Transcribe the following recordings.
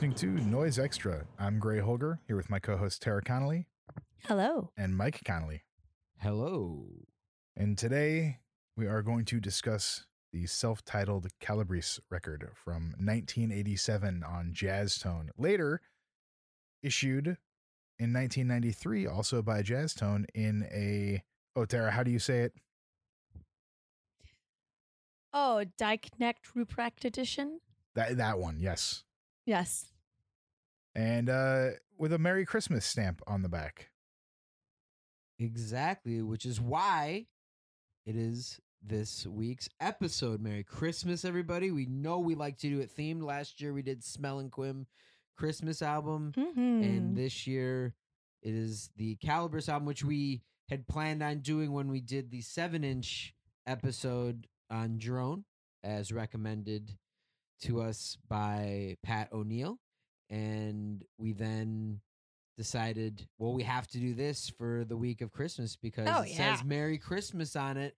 listening to Noise Extra. I'm Gray Holger here with my co-host Tara Connolly Hello. and Mike Connolly. Hello. And today we are going to discuss the self-titled Kallabris record from 1987 on Jazz Tone. Later issued in 1993 also by Jazz Tone in a Oh Tara, how do you say it? Oh, Die Knecht Ruprecht edition? That that one, yes. Yes. And uh with a Merry Christmas stamp on the back. Exactly, which is why it is this week's episode. Merry Christmas, everybody. We know we like to do it themed. Last year we did Smell and Quim Christmas album. Mm-hmm. And this year it is the Kallabris album, which we had planned on doing when we did the seven inch episode on Drone, as recommended to us by Pat O'Neill. And we then decided, well, we have to do this for the week of Christmas because Oh, it yeah. says Merry Christmas on it.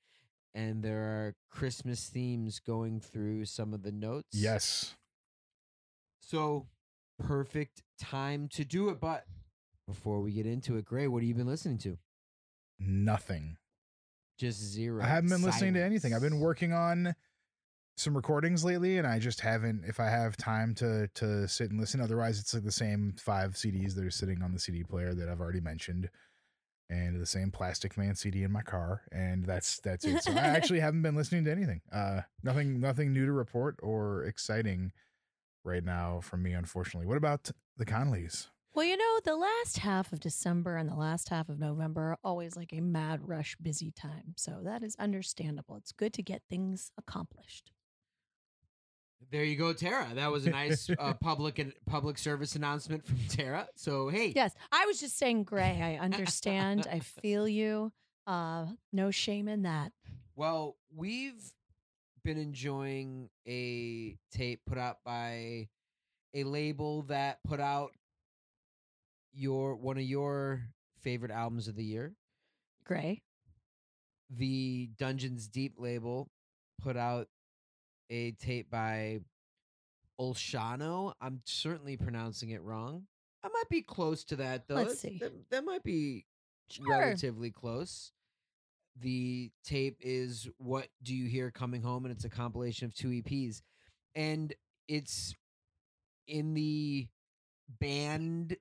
And there are Christmas themes going through some of the notes. Yes. So perfect time to do it. But before we get into it, Gray, what have you been listening to? Nothing. Just zero. I haven't been listening to anything. I've been working on some recordings lately, and I just haven't. If I have time to to sit and listen, otherwise it's like the same five CDs that are sitting on the CD player that I've already mentioned, and the same Plastic Man CD in my car, and that's that's it. So I actually haven't been listening to anything. Uh, nothing nothing new to report or exciting right now from me, unfortunately. What about the Conleys? Well, you know, the last half of December and the last half of November are always like a mad rush busy time. So that is understandable. It's good to get things accomplished. There you go, Tara. That was a nice uh, public and public service announcement from Tara. So hey, Yes. I was just saying, Gray, I understand. I feel you. Uh, no shame in that. Well, we've been enjoying a tape put out by a label that put out your one of your favorite albums of the year. Gray. The Dungeons Deep label put out a tape by Olshano. I'm certainly pronouncing it wrong. I might be close to that though. Let's see. That, that might be Sure. relatively close. The tape is What Do You Hear Coming Home? And it's a compilation of two EPs. And it's in the band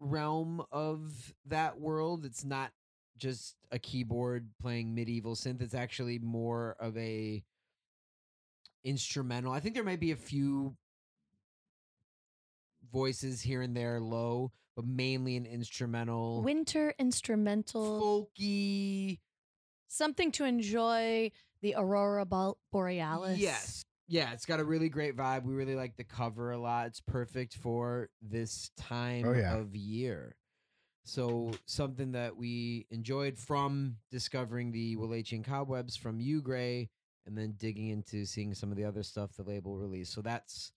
realm of that world. It's not just a keyboard playing medieval synth. It's actually more of a instrumental. I think there might be a few voices here and there low, but mainly an instrumental Winter instrumental, folky something to enjoy the aurora borealis. Yes. Yeah, it's got a really great vibe. We really like the cover a lot. It's perfect for this oh, time Oh, yeah. of year. So something that we enjoyed from discovering the Wallachian cobwebs from you, Gray, and then digging into seeing some of the other stuff the label released. So that's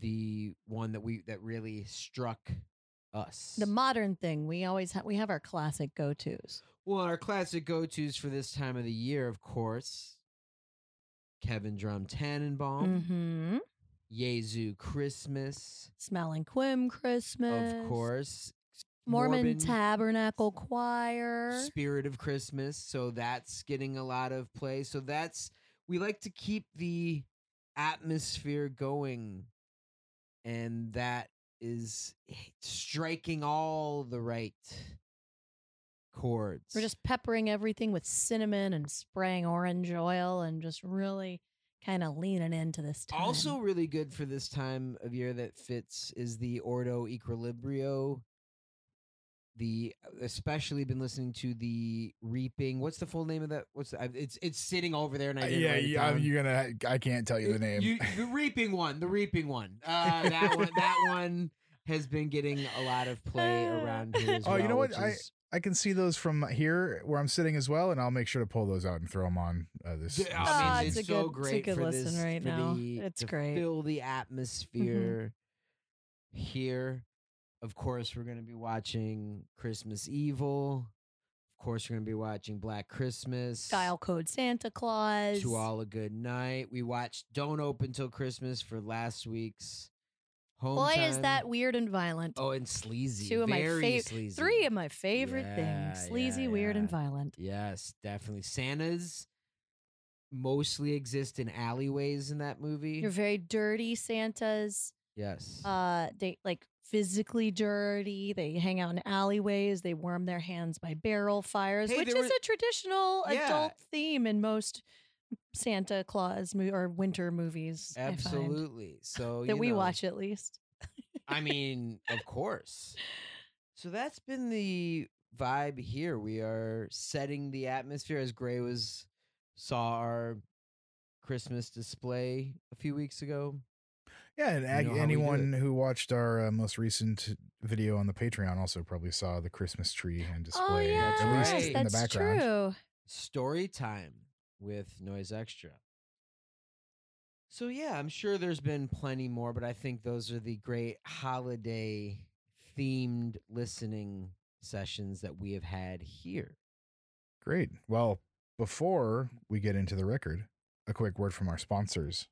the one that we that really struck us. The modern thing. We always have we have our classic go tos. Well, our classic go tos for this time of the year, of course, Kevin Drumm Tannenbaum, Mm-hmm. Jesu Christmas, Smelling Quim Christmas. of course, Mormon, Tabernacle Choir. Spirit of Christmas. So that's getting a lot of play. So that's we like to keep the atmosphere going, and that is striking all the right chords. We're just peppering everything with cinnamon and spraying orange oil and just really kind of leaning into this time. Also, really good for this time of year that fits is the Ordo Equilibrio. The especially been listening to the Reaping. What's the full name of that? What's the, it's it's sitting over there, and I Uh, didn't yeah, write it yeah, down. you're gonna. I can't tell you the name. You, the Reaping one, the Reaping one. Uh, that one, that one has been getting a lot of play around here as Oh, well. you know what? I- I can see those from here where I'm sitting as well, and I'll make sure to pull those out and throw them on uh, this. Th- this I Ah, mean, it's it's, a so good- it's a good for listen this, right now. the- It's great. Fill the atmosphere here. Of course, we're going to be watching Christmas Evil. Of course, we're gonna be watching Black Christmas. Dial code Santa Claus. To all a good night. We watched Don't Open Till Christmas for last week's home. Boy, is that weird and violent. Oh, and sleazy. Two of my Very fav- sleazy. Three of my favorite Yeah, things: sleazy, yeah, weird, and violent. Yes, definitely. Santas mostly exist in alleyways in that movie. You're very dirty Santas. yes. Uh, they like physically dirty. They hang out in alleyways. They warm their hands by barrel fires, Hey, which is were- a traditional Yeah. adult theme in most Santa Claus mo- or winter movies. I find, Absolutely. So that we know, watch at least. I mean, of course. So that's been the vibe here. We are setting the atmosphere as Gray was saw our Christmas display a few weeks ago. Yeah, and ag- know how we do anyone who watched our uh, most recent video on the Patreon also probably saw the Christmas tree and display. oh yeah, at least right. in that's the background. true. Story time with Noise Extra. So yeah, I'm sure there's been plenty more, but I think those are the great holiday themed listening sessions that we have had here. Great. Well, before we get into the record, a quick word from our sponsors.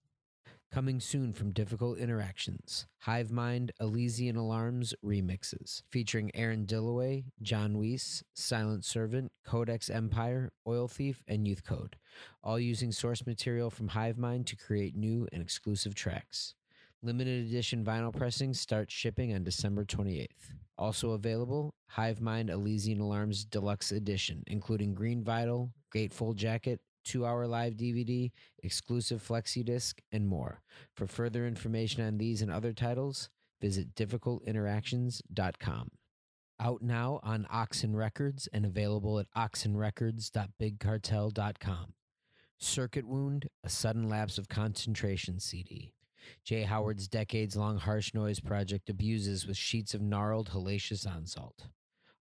Coming soon from Difficult Interactions, Hive Mind Elysian Alarms remixes, featuring Aaron Dilloway, John Weiss, Silent Servant, Codex Empire, Oil Thief, and Youth Code, all using source material from Hive Mind to create new and exclusive tracks. Limited edition vinyl pressings start shipping on December 28th. Also available, Hive Mind Elysian Alarms Deluxe Edition, including green vinyl, gatefold jacket, two hour live DVD, exclusive flexi disc, and more. For further information on these and other titles, visit difficultinteractions.com. Out now on Oxen Records and available at oxenrecords.bigcartel.com. Circuit Wound, a sudden lapse of concentration CD. Jay Howard's decades long harsh noise project abuses with sheets of gnarled, hellacious onsalt.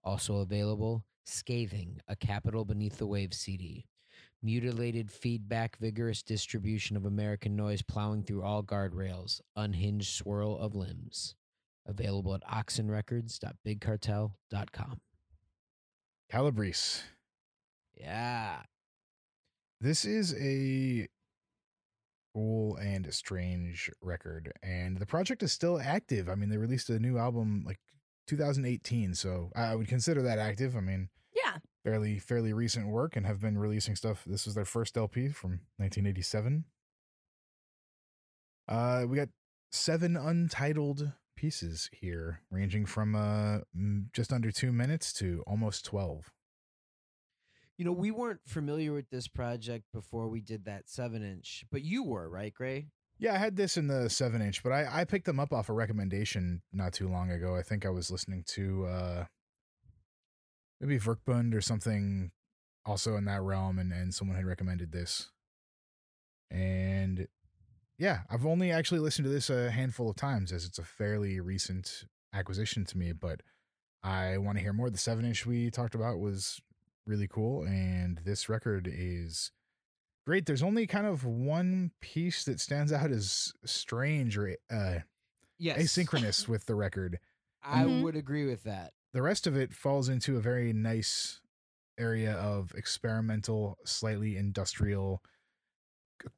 Also available, Scathing, a capital beneath the wave CD mutilated feedback vigorous distribution of american noise plowing through all guardrails unhinged swirl of limbs available at oxenrecords.bigcartel.com Kallabris. yeah This is a cool and strange record, and the project is still active. I mean, they released a new album like 2018, so I would consider that active. I mean. Fairly fairly recent work, and have been releasing stuff. This was their first LP from 1987. Uh, we got seven untitled pieces here, ranging from uh just under two minutes to almost 12. you know we weren't familiar with this project before we did that seven inch but you were right gray Yeah, I had this in the seven inch, but I, I picked them up off a recommendation not too long ago. I think I was listening to uh maybe Werkbund or something also in that realm and, and someone had recommended this. And yeah, I've only actually listened to this a handful of times as it's a fairly recent acquisition to me, but I want to hear more. The seven inch we talked about was really cool, and this record is great. There's only kind of one piece that stands out as strange or uh, yes asynchronous with the record. i Mhm. would agree with that The rest of it falls into a very nice area of experimental, slightly industrial,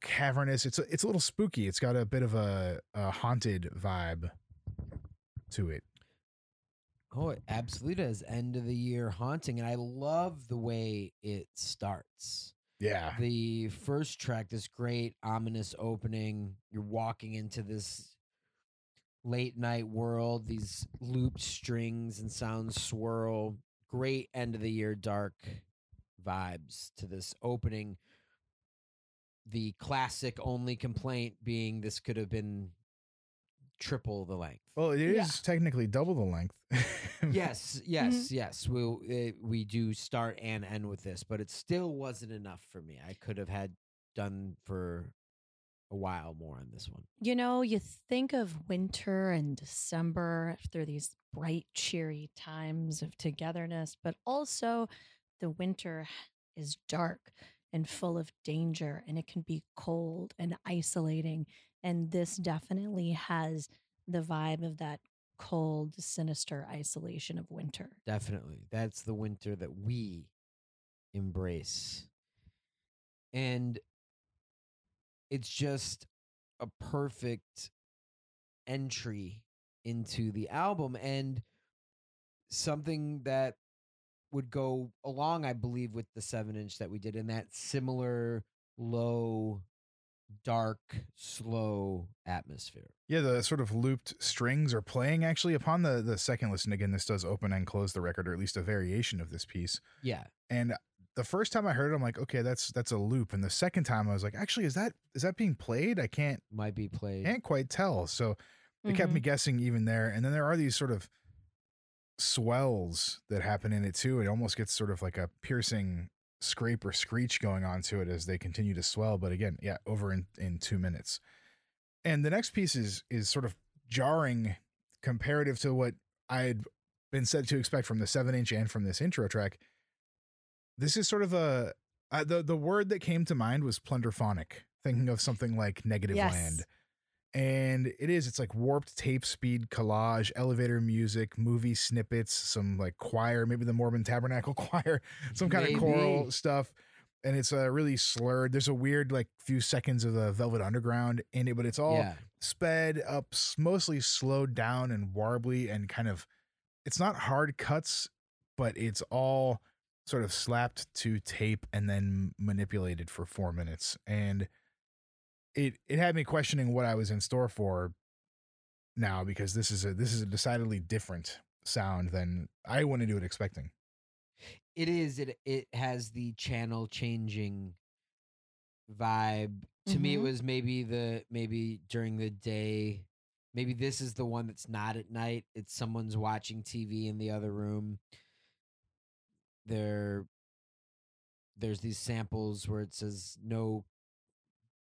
cavernous. It's a, it's a little spooky. It's got a bit of a, a haunted vibe to it. oh it absolutely does end of the year haunting and i love the way it starts Yeah. the first track, this great ominous opening. You're walking into this late night world, these looped strings and sounds swirl. Great end of the year dark vibes to this opening. The classic only complaint being this could have been triple the length. Well, it is Yeah. technically double the length. yes, yes, yes. We uh, we do start and end with this, but it still wasn't enough for me. I could have had done for a while more on this one. You know, you think of winter and December through these bright, cheery times of togetherness, but also the winter is dark and full of danger and it can be cold and isolating. And this definitely has the vibe of that cold, sinister isolation of winter. Definitely, that's the winter that we embrace. And it's just a perfect entry into the album and something that would go along, I believe, with the seven inch that we did in that similar low, dark, slow atmosphere. Yeah, the sort of looped strings are playing actually upon the the second listen. Again, this does open and close the record, or at least a variation of this piece. Yeah. And the first time I heard it, I'm like, okay, that's that's a loop. And the second time, I was like, actually, is that is that being played? I can't Might be played. can't quite tell. So it kept me mm-hmm. guessing even there. And then there are these sort of swells that happen in it too. It almost gets sort of like a piercing scrape or screech going on to it as they continue to swell. But again, yeah, over in, in two minutes. And the next piece is is sort of jarring comparative to what I had been said to expect from the seven inch and from this intro track. This is sort of a uh, the the word that came to mind was plunderphonic, thinking of something like Negative Yes. Land and it is it's like warped tape speed collage elevator music movie snippets some like choir maybe the mormon tabernacle choir some kind of choral stuff and it's uh, really slurred there's a weird like few seconds of the velvet underground in it but it's all yeah. sped up mostly slowed down and warbly and kind of it's not hard cuts but it's all sort of slapped to tape and then manipulated for four minutes and it it had me questioning what i was in store for now because this is a this is a decidedly different sound than i went into it expecting It is. It it has the channel changing vibe. To me, it Mhm. was maybe the maybe during the day. Maybe this is the one that's not at night. It's someone's watching TV in the other room. There, there's these samples where it says no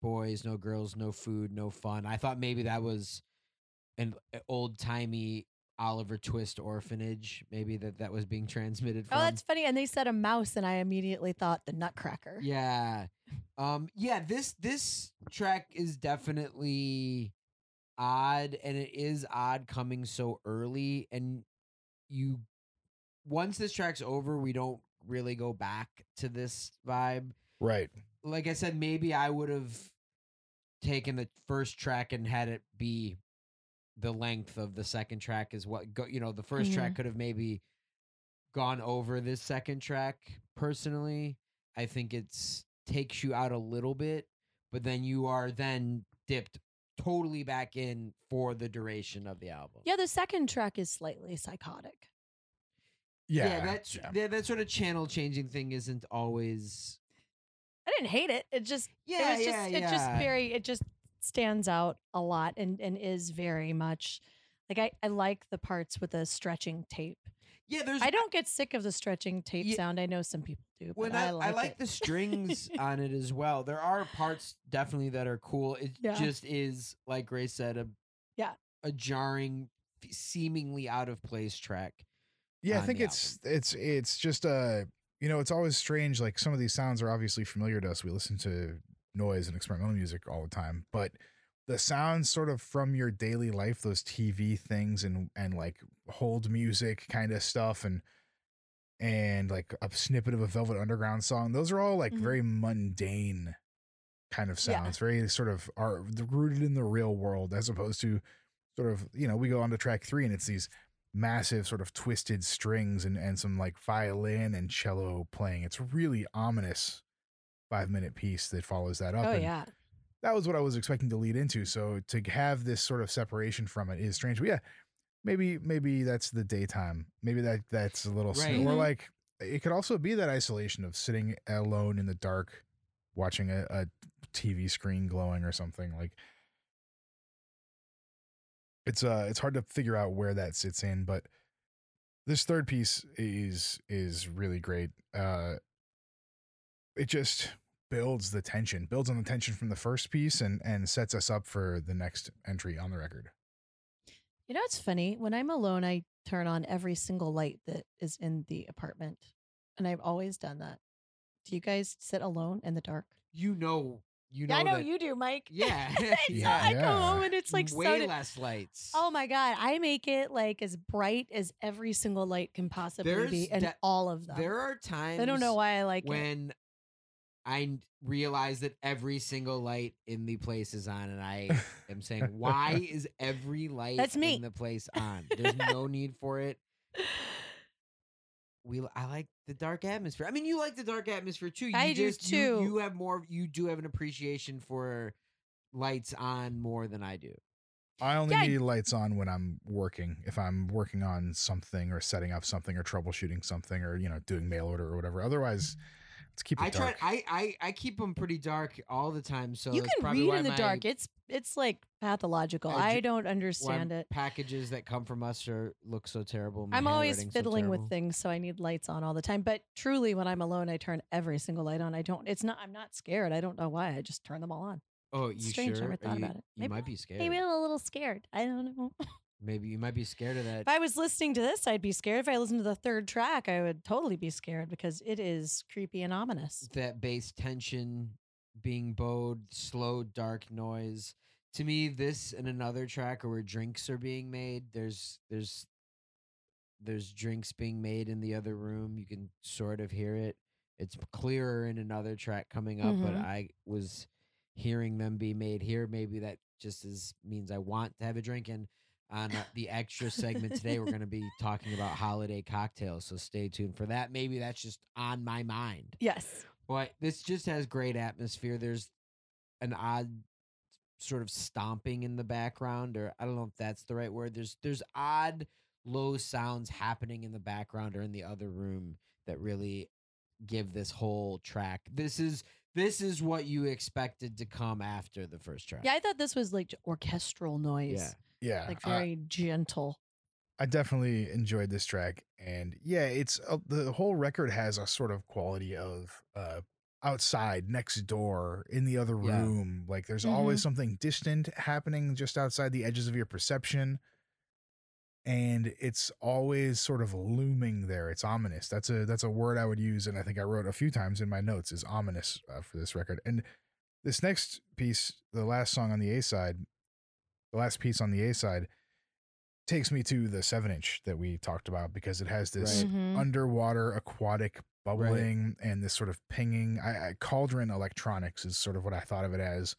boys, no girls, no food, no fun. I thought maybe that was an old timey Oliver Twist orphanage. Maybe that that was being transmitted from. Oh, that's funny. And they said a mouse, and I immediately thought the Nutcracker. Yeah. Um yeah, this this track is definitely odd and it is odd coming so early and you once this track's over, we don't really go back to this vibe. right Like I said, maybe I would have taken the first track and had it be the length of the second track is what go you know, the 1st track mm-hmm. could have maybe gone over this second track personally. I think it's takes you out a little bit, but then you are then dipped totally back in for the duration of the album. Yeah, the second track is slightly psychotic. Yeah, that's yeah. yeah, that sort of channel changing thing isn't always I didn't hate it. It just yeah, it was yeah, just yeah. it just very it just stands out a lot and and is very much like I I like the parts with the stretching tape. yeah. There's I don't get sick of the stretching tape Ye- sound. I know some people do, when but I, I, like I like it. the strings on it as well. There are parts definitely that are cool. It Yeah. just is like Grace said a Yeah. a jarring, seemingly out of place track. Yeah, I think it's it's it's just uh you know it's always strange. Like some of these sounds are obviously familiar to us. We listen to noise and experimental music all the time, but the sounds sort of from your daily life, those TV things and and like hold music kind of stuff, and and like a snippet of a Velvet Underground song. Those are all like Mhm. very mundane kind of Yeah. sounds, very sort of are rooted in the real world, as opposed to sort of you know we go on to track three and it's these massive sort of twisted strings and and some like violin and cello playing. It's really ominous five minute piece that follows that up. Oh and yeah. that was what I was expecting to lead into. So to have this sort of separation from it is strange. But yeah, maybe maybe that's the daytime. Maybe that that's a little Right. or like it could also be that isolation of sitting alone in the dark, watching a, a TV screen glowing or something like. It's uh it's hard to figure out where that sits in, but this third piece is is really great. Uh it just builds the tension, builds on the tension from the first piece and and sets us up for the next entry on the record. You know, it's funny. When I'm alone, I turn on every single light that is in the apartment. And I've always done that. Do you guys sit alone in the dark? You know you know I know that- you do, Mike. Yeah, yeah. I go Yeah. home and it's like so way di- less lights. Oh my god, I make it like as bright as every single light can possibly There's be, and de- all of them. there are times I don't know why I like it. when I n- realize that every single light in the place is on, and I am saying, why is every light That's me. in the place on? There's no need for it. We, I like the dark atmosphere. I mean, you like the dark atmosphere too. You I do just, you- too. You, have more. You do have an appreciation for lights on more than I do. I only Yeah, need lights on when I'm working. If I'm working on something or setting up something or troubleshooting something or you know doing mail order or whatever. Otherwise, mm-hmm. Let's keep it I try. I, I I keep them pretty dark all the time. So you that's can probably read why in the my- dark. It's it's like pathological. I I, ju- don't why understand it. Packages that come from us are look so terrible. my I'm always handwriting's so fiddling with terrible. things, so I need lights on all the time. But truly, when I'm alone, I turn every single light on. I don't. It's not. I'm not scared. I don't know why. I just turn them all on. Oh, you strange, sure? never Are thought you, about it. You Maybe- might be scared. Maybe I'm a little scared. I don't know. Maybe you might be scared of that. If I was listening to this, I'd be scared. If I listened to the third track, I would totally be scared because it is creepy and ominous. that bass tension being bowed, slow, dark noise. To me, this and another track where drinks are being made. There's there's there's drinks being made in the other room. You can sort of hear it. It's clearer in another track coming up, but Mhm. I was hearing them be made here. Maybe that just is means I want to have a drink. And on uh, the extra segment today, we're going to be talking about holiday cocktails. So stay tuned for that. Maybe that's just on my mind. Yes. But this just has great atmosphere. There's an odd sort of stomping in the background, or I don't know if that's the right word. There's there's odd low sounds happening in the background or in the other room that really give this whole track. This is this is what you expected to come after the first track. Yeah, I thought this was like orchestral noise, Yeah. Yeah, like I- very gentle. I definitely enjoyed this track, and yeah, it's uh, the whole record has a sort of quality of uh, outside, next door, in the other Yeah. room. Like there's Mhm. always something distant happening just outside the edges of your perception, and it's always sort of looming there. It's ominous. That's a that's a word I would use, and I think I wrote a few times in my notes is ominous uh, for this record. And this next piece, the last song on the A side, the last piece on the A side takes me to the seven inch that we talked about because it has this Right. Mhm. underwater aquatic bubbling and this sort of pinging. I, I cauldron electronics is sort of what I thought of it as,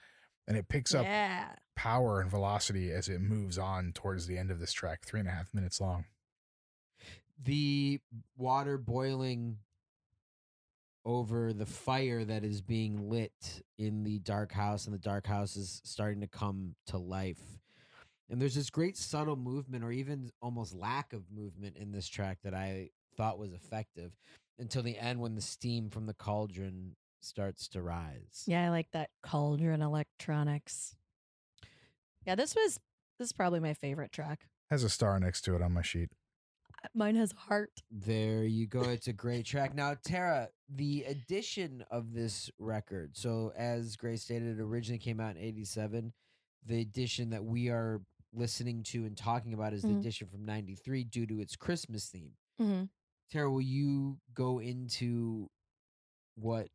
and it picks up Yeah. power and velocity as it moves on towards the end of this track, three and a half minutes long. the water boiling over the fire that is being lit in the dark house and the dark house is starting to come to life and there's this great subtle movement or even almost lack of movement in this track that i thought was effective until the end when the steam from the cauldron starts to rise Yeah, I like that cauldron electronics. Yeah, this was this is probably my favorite track. Has a star next to it on my sheet. Uh, mine has heart. There you go. It's a great track. Now, Tara, the addition of this record. So, as Gray stated, it originally came out in 87. The edition that we are listening to and talking about is the Mhm. edition from 93 due to its Christmas theme. hmm Tara, will you go into what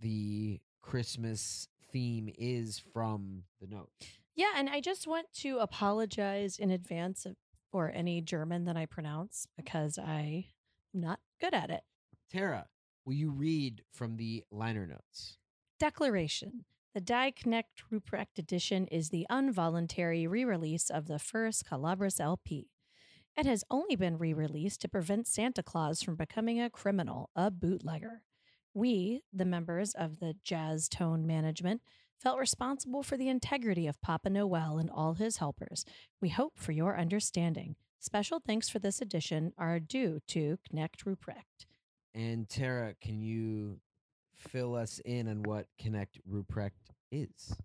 the Christmas theme is from the note? Yeah, and I just want to apologize in advance for any German that I pronounce because I am not good at it. Tara, will you read from the liner notes? Declaration. The Die Knecht Ruprecht edition is the involuntary re release of the first Kallabris LP. It has only been re released to prevent Santa Claus from becoming a criminal, a bootlegger. We, the members of the Jazz Tone Management, felt responsible for the integrity of Papa Noel and all his helpers. We hope for your understanding. Special thanks for this edition are due to Knecht Ruprecht. And Tara, can you fill us in on what Knecht Ruprecht is?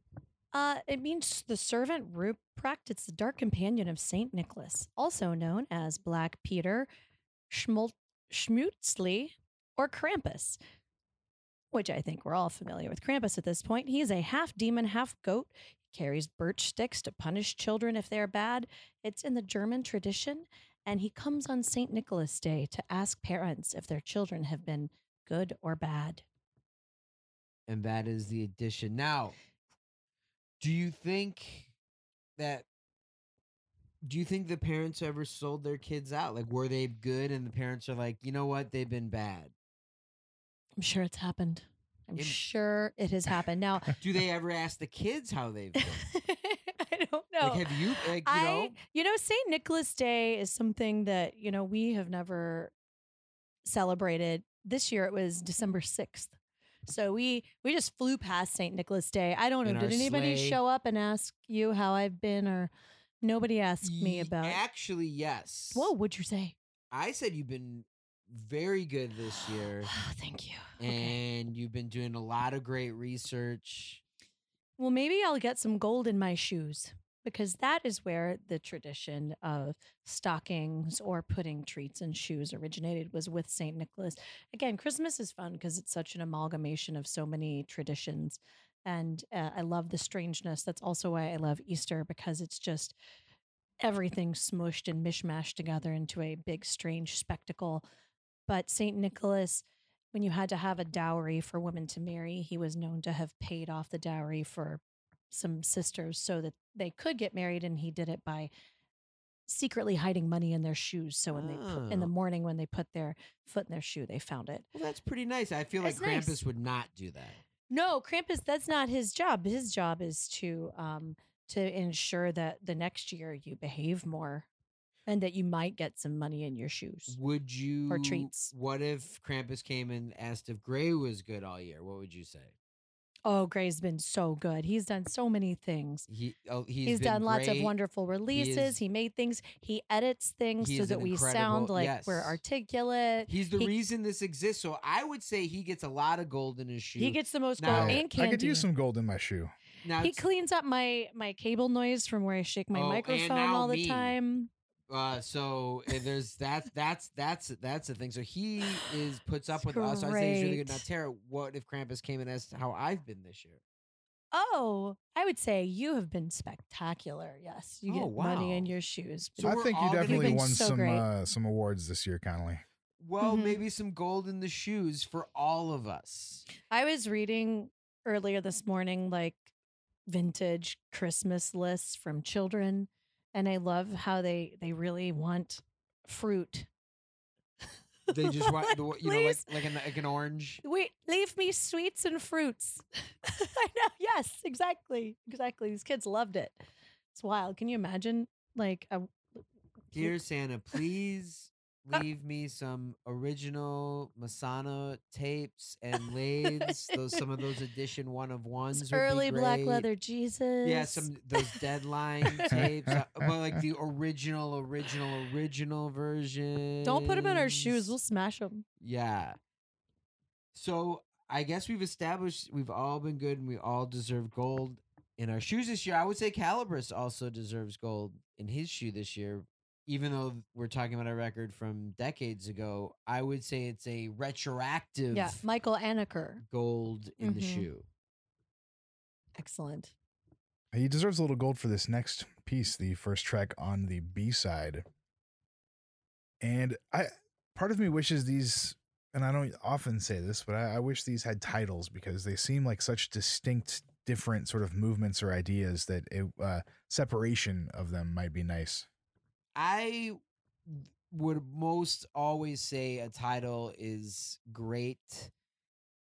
Uh, it means the servant Ruprecht. It's the dark companion of Saint Nicholas, also known as Black Peter, Schmul- Schmutzli, or Krampus. Which I think we're all familiar with Krampus at this point. He is a half demon, half goat. He carries birch sticks to punish children if they're bad. It's in the German tradition, and he comes on Saint Nicholas Day to ask parents if their children have been good or bad. And that is the addition. Now, do you think that do you think the parents ever sold their kids out? Like were they good and the parents are like, "You know what? They've been bad." I'm sure it's happened. I'm sure it has happened. Now, Do they ever ask the kids how they've been? I don't know. Like have you like you I, know? you know, St. Nicholas Day is something that, you know, we have never celebrated. This year it was December 6th. So we we just flew past St. Nicholas Day. I don't know. In Did anybody sleigh. show up and ask you how I've been or nobody asked me Ye- about Actually, yes. Whoa, what'd you say? I said you've been very good this year Thank you. Okay. and you've been doing a lot of great research. Well, maybe I'll get some gold in my shoes because that is where the tradition of stockings or putting treats in shoes originated was with St. Nicholas. Again, Christmas is fun because it's such an amalgamation of so many traditions. And uh, I love the strangeness. That's also why I love Easter because it's just everything smushed and mishmashed together into a big, strange spectacle. But St. Nicholas, when you had to have a dowry for women to marry, he was known to have paid off the dowry for some sisters so that they could get married. And he did it by secretly hiding money in their shoes. So when they put, in the Oh. morning when they put their foot in their shoe, they found it. Well, that's pretty nice. I feel like That's nice. Krampus would not do that. No, Krampus, that's not his job. His job is to um to ensure that the next year you behave more and that you might get some money in your shoes. Would you or treats. What if Krampus came and asked if Gray was good all year? What would you say? Oh, Gray's been so good. He's done so many things. He oh, he's, He's, been done lots of wonderful releases. is- He made things. He edits things He so that we sound incredible- like we're articulate. He's the he- reason this exists. So I would say he gets a lot of gold in his shoe. He gets the most Now- gold Yeah, and candy. I could use some gold in my shoe. now he cleans up my my cable noise from where I shake my Oh, microphone all the me. time. Uh, so there's that's that's that's that's the thing. So he is puts up It's with us. So I'd say he's really good. Now, great. Tara, what if Krampus came and asked how I've been this year? Oh, I would say you have been spectacular. Yes, you Oh, get money in your shoes. So I think you gonna definitely won so some great. uh, some awards this year, Connolly. Well, Mhm. maybe some gold in the shoes for all of us. I was reading earlier this morning like vintage Christmas lists from children, and I love how they they really want fruit. They just want the, you know like like an like an orange. Wait, leave me sweets and fruits. I know. Yes, exactly. Exactly. These kids loved it. It's wild. Can you imagine? Like, a, Dear Santa, please leave me some original Masonna tapes and lathes. those some of those edition one of ones. this would be early black leather Jesus. Yeah, some those deadline tapes. uh, Well, like the original, original, original version. Don't put them in our shoes. We'll smash them. Yeah. So I guess we've established we've all been good and we all deserve gold in our shoes this year. I would say Kallabris also deserves gold in his shoe this year. Even though we're talking about a record from decades ago, I would say it's a retroactive Yeah, Michael Aneker. gold in the Mhm. shoe. Excellent. He deserves a little gold for this next piece, the first track on the B side. And I, part of me wishes these, and I don't often say this, but I, I wish these had titles because they seem like such distinct, different sort of movements or ideas that it, uh, separation of them might be nice. I would most always say a title is great.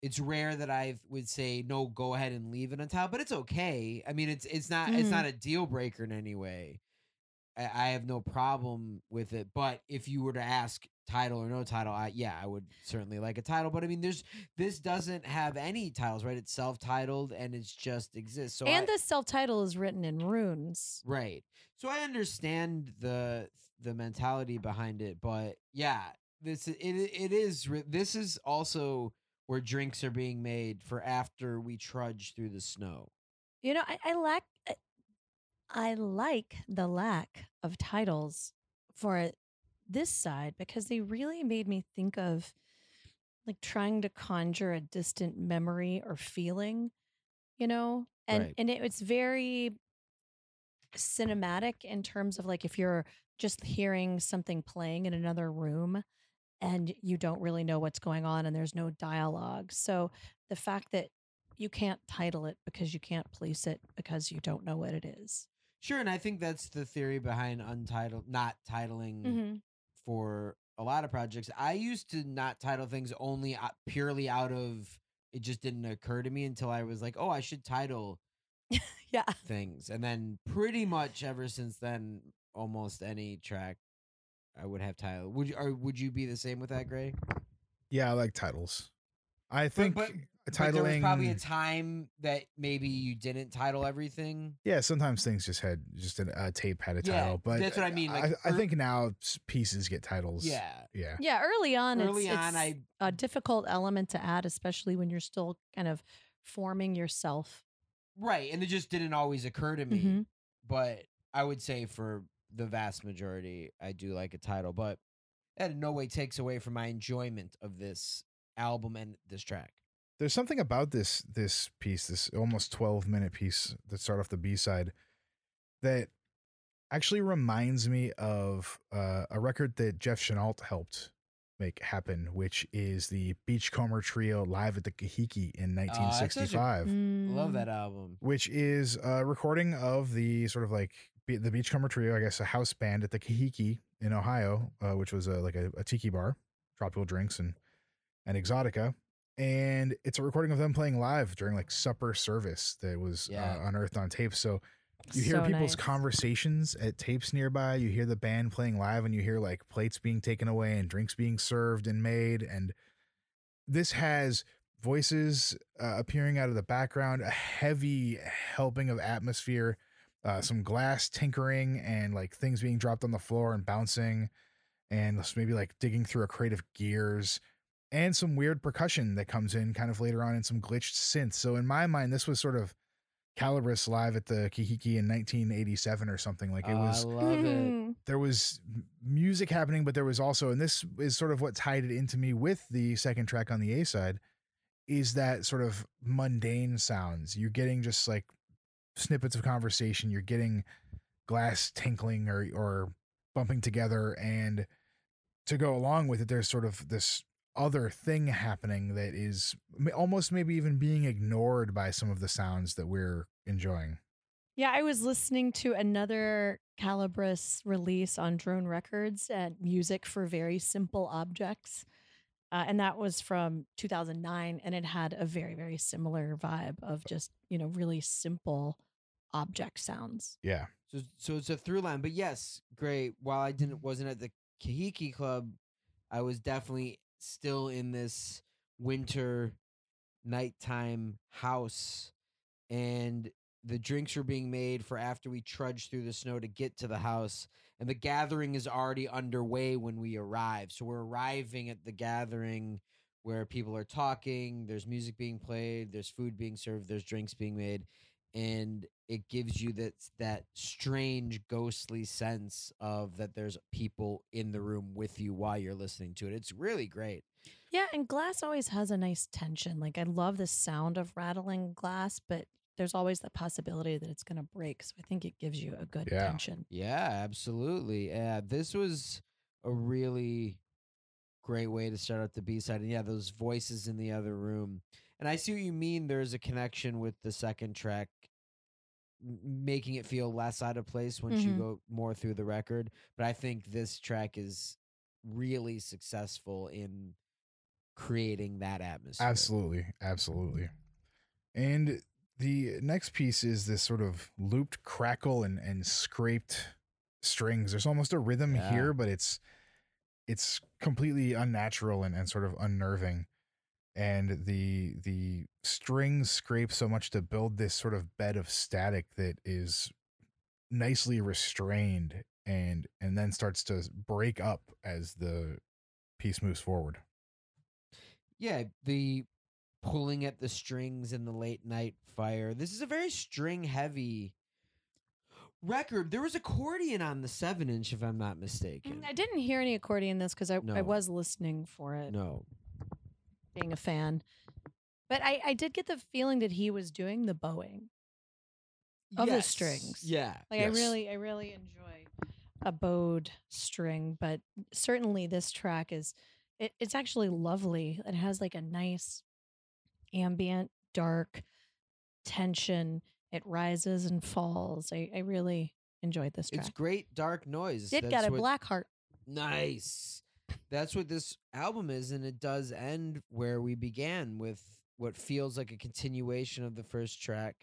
It's rare that I would say no, go ahead and leave it on title, but it's okay. I mean, it's it's not it's Mhm. not a deal breaker in any way. I, have no problem with it, but if you were to ask title or no title, I yeah, I would certainly like a title. But I mean, there's this doesn't have any titles, right? It's self-titled and it's just exists. So and I- the self title is written in runes. Right. So I understand the the mentality behind it, but yeah, this it it is this is also where drinks are being made for after we trudge through the snow. You know, I, I lack. I- like the lack of titles for this side because they really made me think of like trying to conjure a distant memory or feeling, you know, and Right. and it, it's very cinematic in terms of like if you're just hearing something playing in another room and you don't really know what's going on and there's no dialogue. So the fact that you can't title it because you can't place it because you don't know what it is. Sure, and I think that's the theory behind untitled, not titling Mm-hmm. for a lot of projects. I used to not title things only o- purely out of it just didn't occur to me until I was like, oh, I should title Yeah. things, and then pretty much ever since then, almost any track I would have title. Would you or would you be the same with that, Gray? Yeah, I like titles. I think but- titling. But there was probably a time that maybe you didn't title everything. yeah, sometimes things just had just a, a tape had a Yeah, title, but that's what I mean, like, I, I think now pieces get titles. Yeah. yeah, Yeah. Early on, Early it's, on, it's I a difficult element to add, especially when you're still kind of forming yourself. right, and it just didn't always occur to me. Mhm. But I would say for the vast majority, I do like a title, but that in no way takes away from my enjoyment of this album and this track. there's something about this this piece, this almost 12 minute piece that start off the B side, that actually reminds me of uh, a record that Jeff Chenault helped make happen, which is the Beachcomber Trio live at the Kahiki in that's such a- 1965. Love Mm. that album. which is a recording of the sort of like be- the Beachcomber Trio, I guess, a house band at the Kahiki in Ohio, uh, which was a, like a, a tiki bar, tropical drinks and and exotica. And it's a recording of them playing live during like supper service that was Yeah. uh, unearthed on tape. So you hear So people's nice. conversations at tapes nearby. You hear the band playing live, and you hear like plates being taken away and drinks being served and made. And this has voices uh, appearing out of the background, a heavy helping of atmosphere, uh, some glass tinkering, and like things being dropped on the floor and bouncing, and maybe like digging through a crate of gears. And some weird percussion that comes in kind of later on and some glitched synth. So in my mind, this was sort of Kallabris live at the Kahiki in 1987 or something. Like it Oh, was, I love it. Mhm. there was music happening, but there was also, and this is sort of what tied it into me with the second track on the A side, is that sort of mundane sounds. You're getting just like snippets of conversation. You're getting glass tinkling or or bumping together, and to go along with it, there's sort of this other thing happening that is almost maybe even being ignored by some of the sounds that we're enjoying. Yeah, I was listening to another Kallabris release on Drone Records and music for very simple objects. Uh, and that was from 2009. And it had a very, very similar vibe of just, you know, really simple object sounds. Yeah. So, so it's a through line. But yes, great. While I didn't wasn't at the Kahiki Club, I was definitely still in this winter nighttime house, and the drinks are being made for after we trudge through the snow to get to the house. And the gathering is already underway when we arrive. So we're arriving at the gathering where people are talking, there's music being played, there's food being served, there's drinks being made and it gives you that that strange ghostly sense of that there's people in the room with you while you're listening to it. It's really great. Yeah. And glass always has a nice tension. Like, I love the sound of rattling glass, but there's always the possibility that it's going to break. So I think it gives you a good Yeah. tension. Yeah, absolutely. Yeah, this was a really great way to start out the B side. And yeah, those voices in the other room. And I see what you mean. There's a connection with the second track, making it feel less out of place once you Mhm. go more through the record. But I think this track is really successful in creating that atmosphere. Absolutely, absolutely. And the next piece is this sort of looped crackle and and scraped strings. There's almost a rhythm Yeah. here, but it's it's completely unnatural and, and sort of unnerving. And the the strings scrape so much to build this sort of bed of static that is nicely restrained and and then starts to break up as the piece moves forward. Yeah, the pulling at the strings in the late night fire. This is a very string heavy record. There was accordion on the seven inch, if I'm not mistaken. Mm, I didn't hear any accordion this because I, I was listening for it. No. Being a fan. But I, I did get the feeling that he was doing the bowing. Of the Yes, strings. Yeah. Like Yes. I really, I really enjoy a bowed string, but certainly this track is it, it's actually lovely. It has like a nice ambient dark tension. It rises and falls. I, I really enjoyed this track. It's great dark noise. Did That's get a what- black heart. Nice. That's what this album is, and it does end where we began with what feels like a continuation of the first track.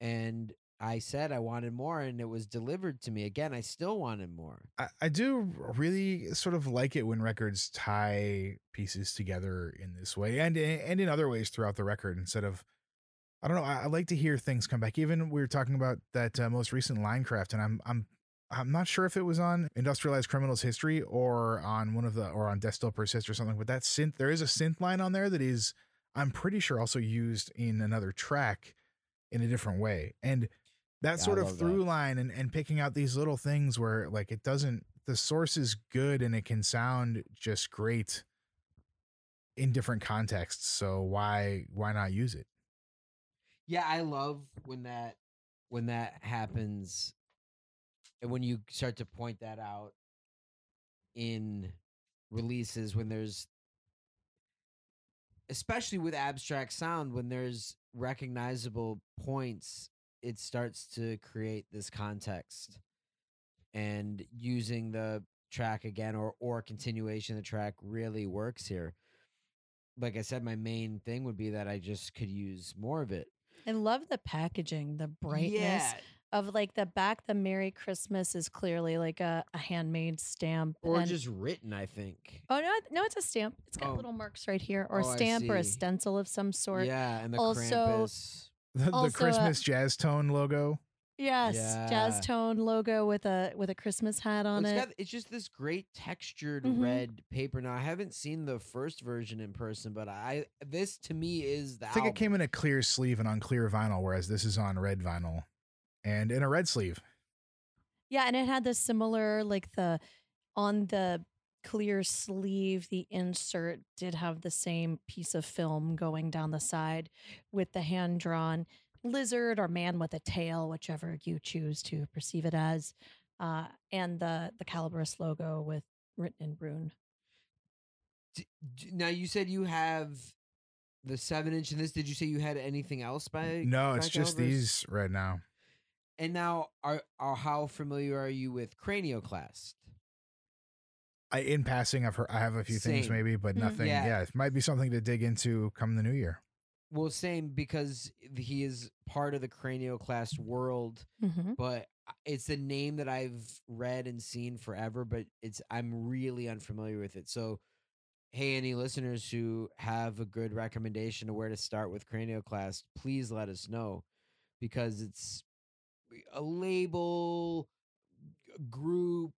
And I said I wanted more, and it was delivered to me. Again, I still wanted more. I, I do really sort of like it when records tie pieces together in this way and and in other ways throughout the record instead of I don't know I, I like to hear things come back even we were talking about that uh, most recent Linekraft and I'm I'm I'm not sure if it was on Industrialized Criminals History or on one of the or on Death Still Persist or something but that synth there is a synth line on there that is I'm pretty sure also used in another track in a different way and that Yeah, sort of love that. through line and, and picking out these little things where like it doesn't the source is good and it can sound just great in different contexts so why why not use it Yeah, I love when that when that happens, and when you start to point that out in releases when there's especially with abstract sound when there's recognizable points it starts to create this context and using the track again or or continuation of the track really works here. Like i said my main thing would be that i just could use more of it. I love the packaging, the brightness. Yeah of like the back. The Merry Christmas is clearly like a, a handmade stamp. or and- just written i think oh no, no, it's a stamp. It's got Oh. little marks right here, or Oh, a I stamp or a stencil of some sort. yeah and the Also- krampus the, the Also, christmas jazz tone logo Yes, Yeah. jazz tone logo with a with a Christmas hat Well, on it's it. got it's just this great textured Mhm. red paper. Now I haven't seen the first version in person, but I this to me is the i think it came in a clear sleeve and on clear vinyl whereas this is on red vinyl and in a red sleeve Yeah, and it had the similar like the on the clear sleeve, the insert did have the same piece of film going down the side with the hand drawn lizard or man with a tail, whichever you choose to perceive it as, uh, and the the Kallabris logo with written in Brune. D- d- now you said you have the seven inch in this. Did you say you had anything else by? no by it's just Kallabris? these right now And now, are, are how familiar are you with Cranioclast? I, in passing i've heard i have a few things Same. maybe but Mhm. nothing Yeah. yeah it might be something to dig into come the new year Well, same because he is part of the Cranioclast world. Mm-hmm. but it's a name that I've read and seen forever, but it's I'm really unfamiliar with it. So, hey, any listeners who have a good recommendation of where to start with Cranioclast, please let us know because it's a label, a group,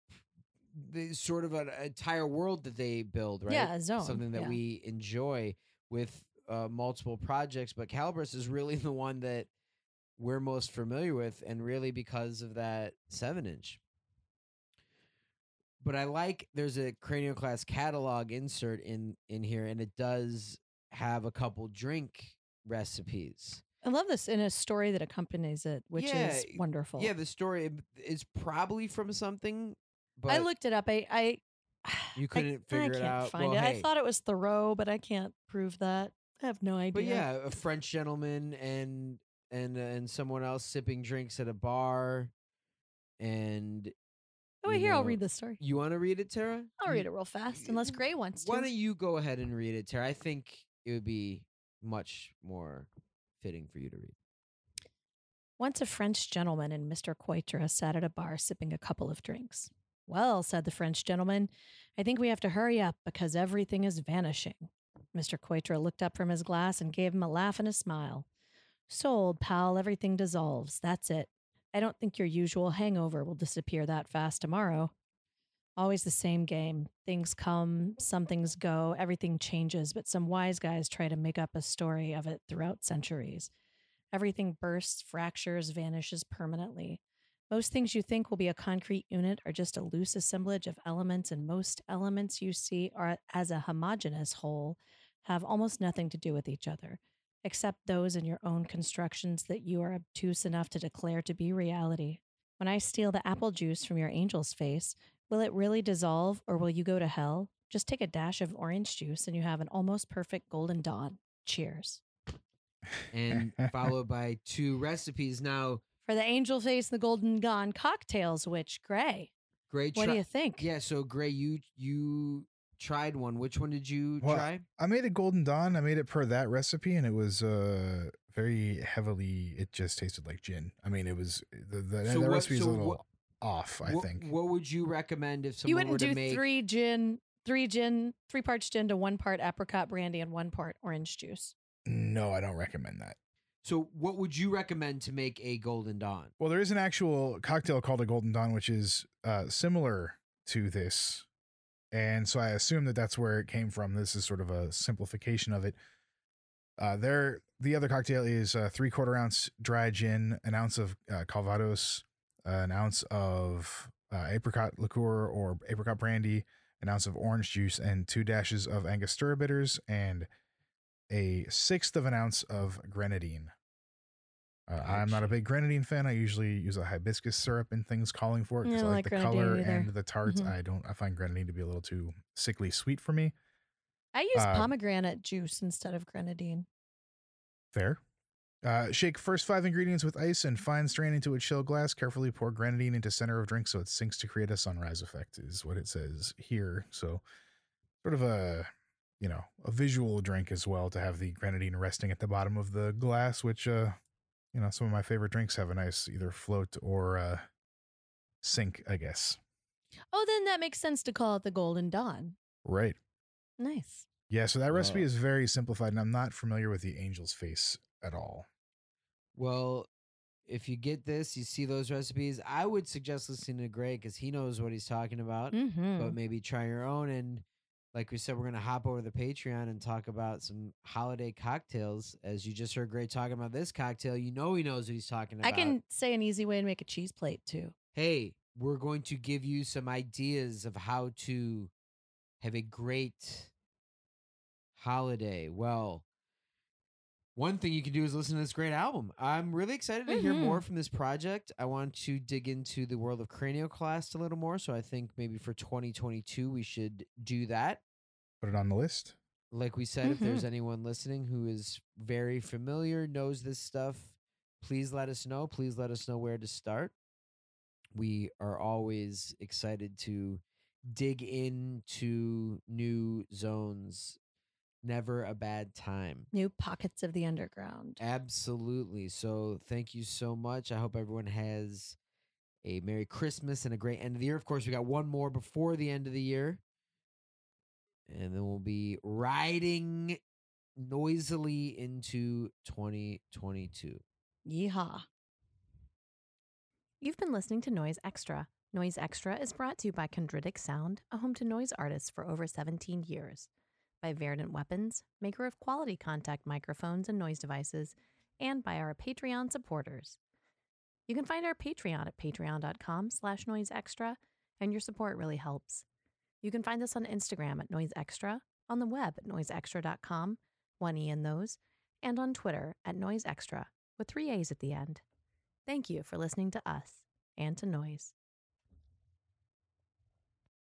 the sort of an entire world that they build, right? Yeah, a zone. Something that yeah. we enjoy with uh, multiple projects, but Kallabris is really the one that we're most familiar with, and really because of that seven inch. But I like there's a Cranioclast catalog insert in in here, and it does have a couple drink recipes. I love this in a story that accompanies it, which Yeah, is wonderful. Yeah, the story is probably from something, but I looked it up. I, I You couldn't figure I it can't out. Find Well, it. hey. I thought it was Thoreau, but I can't prove that. I have no idea. But yeah, a French gentleman and and and someone else sipping drinks at a bar, and Oh, you here I'll read the story. you want to read it, Tara? I'll read it real fast, unless Gray wants to. Why don't you go ahead and read it, Tara? I think it would be much more fitting for you to read. Once a French gentleman and Mr. Coitra sat at a bar sipping a couple of drinks. Well, said the French gentleman, I think we have to hurry up because everything is vanishing. Mr. Coitra looked up from his glass and gave him a laugh and a smile. Sold, pal, everything dissolves. That's it. I don't think your usual hangover will disappear that fast tomorrow. Always the same game. Things come, some things go, everything changes, but some wise guys try to make up a story of it throughout centuries. Everything bursts, fractures, vanishes permanently. Most things you think will be a concrete unit are just a loose assemblage of elements, and most elements you see are as a homogeneous whole have almost nothing to do with each other, except those in your own constructions that you are obtuse enough to declare to be reality. When I steal the apple juice from your angel's face, will it really dissolve or will you go to hell? Just take a dash of orange juice and you have an almost perfect golden dawn. Cheers. and followed by two recipes. Now, For the angel face and the golden gone cocktails, which Gray, great. what do you think? Yeah, so Gray, you you tried one. Which one did you Well, try? I made a golden dawn. I made it per that recipe, and it was uh very heavily. It just tasted like gin. I mean, it was the the, So the what- recipe is so a little what- off. I what, think. What would you recommend if someone you were wouldn't to do make? three gin, three gin, three parts gin to one part apricot brandy and one part orange juice. no, I don't recommend that. So, what would you recommend to make a golden dawn? Well, there is an actual cocktail called a golden dawn, which is uh, similar to this, and so I assume that that's where it came from. This is sort of a simplification of it. Uh, there, the other cocktail is uh, three quarter ounce dry gin, an ounce of uh, Calvados, an ounce of uh, apricot liqueur or apricot brandy, an ounce of orange juice, and two dashes of Angostura bitters, and a sixth of an ounce of grenadine. Uh, I'm not a big grenadine fan. I usually use a hibiscus syrup and things calling for it because I I like like the color either. and the tart. Mhm. I don't. I find grenadine to be a little too sickly sweet for me. I use Uh, pomegranate juice instead of grenadine. Fair. Uh, shake first five ingredients with ice and fine strain into a chill glass. Carefully pour grenadine into center of drink so it sinks to create a sunrise effect. Is what it says here. So, sort of a you know a visual drink as well to have the grenadine resting at the bottom of the glass, which uh you know some of my favorite drinks have a nice either float or uh sink, I guess. Oh, then that makes sense to call it the Golden Dawn. Right. Nice. Yeah. So that recipe Wow. is very simplified, and I'm not familiar with the angel's face at all. Well, if you get this, you see those recipes. I would suggest listening to Gray because he knows what he's talking about. Mm-hmm. But maybe try your own. And like we said, we're gonna hop over to the Patreon and talk about some holiday cocktails. As you just heard Gray talking about this cocktail, you know he knows what he's talking about. I can say an easy way to make a cheese plate too. hey, we're going to give you some ideas of how to have a great holiday. Well, one thing you can do is listen to this great album. I'm really excited to hear mm-hmm. more from this project. I want to dig into the world of Cranioclast a little more. So I think maybe for 2022, we should do that. Put it on the list. Like we said, if there's mm-hmm. anyone listening who is very familiar, knows this stuff, please let us know. Please let us know where to start. We are always excited to dig into new zones. Never a bad time. New pockets of the underground. Absolutely. So thank you so much. I hope everyone has a Merry Christmas and a great end of the year. Of course, we got one more before the end of the year. And then we'll be riding noisily into 2022. Yeehaw. You've been listening to Noise Extra. Noise Extra is brought to you by Chondritic Sound, a home to noise artists for over 17 years, by Verdant Weapons, maker of quality contact microphones and noise devices, and by our Patreon supporters. You can find our Patreon at patreon.com slash noiseextra, and your support really helps. You can find us on Instagram at Noise Extra, on the web at noiseextra.com, one E in those, and on Twitter at Noise Extra, with three A's at the end. Thank you for listening to us and to Noise.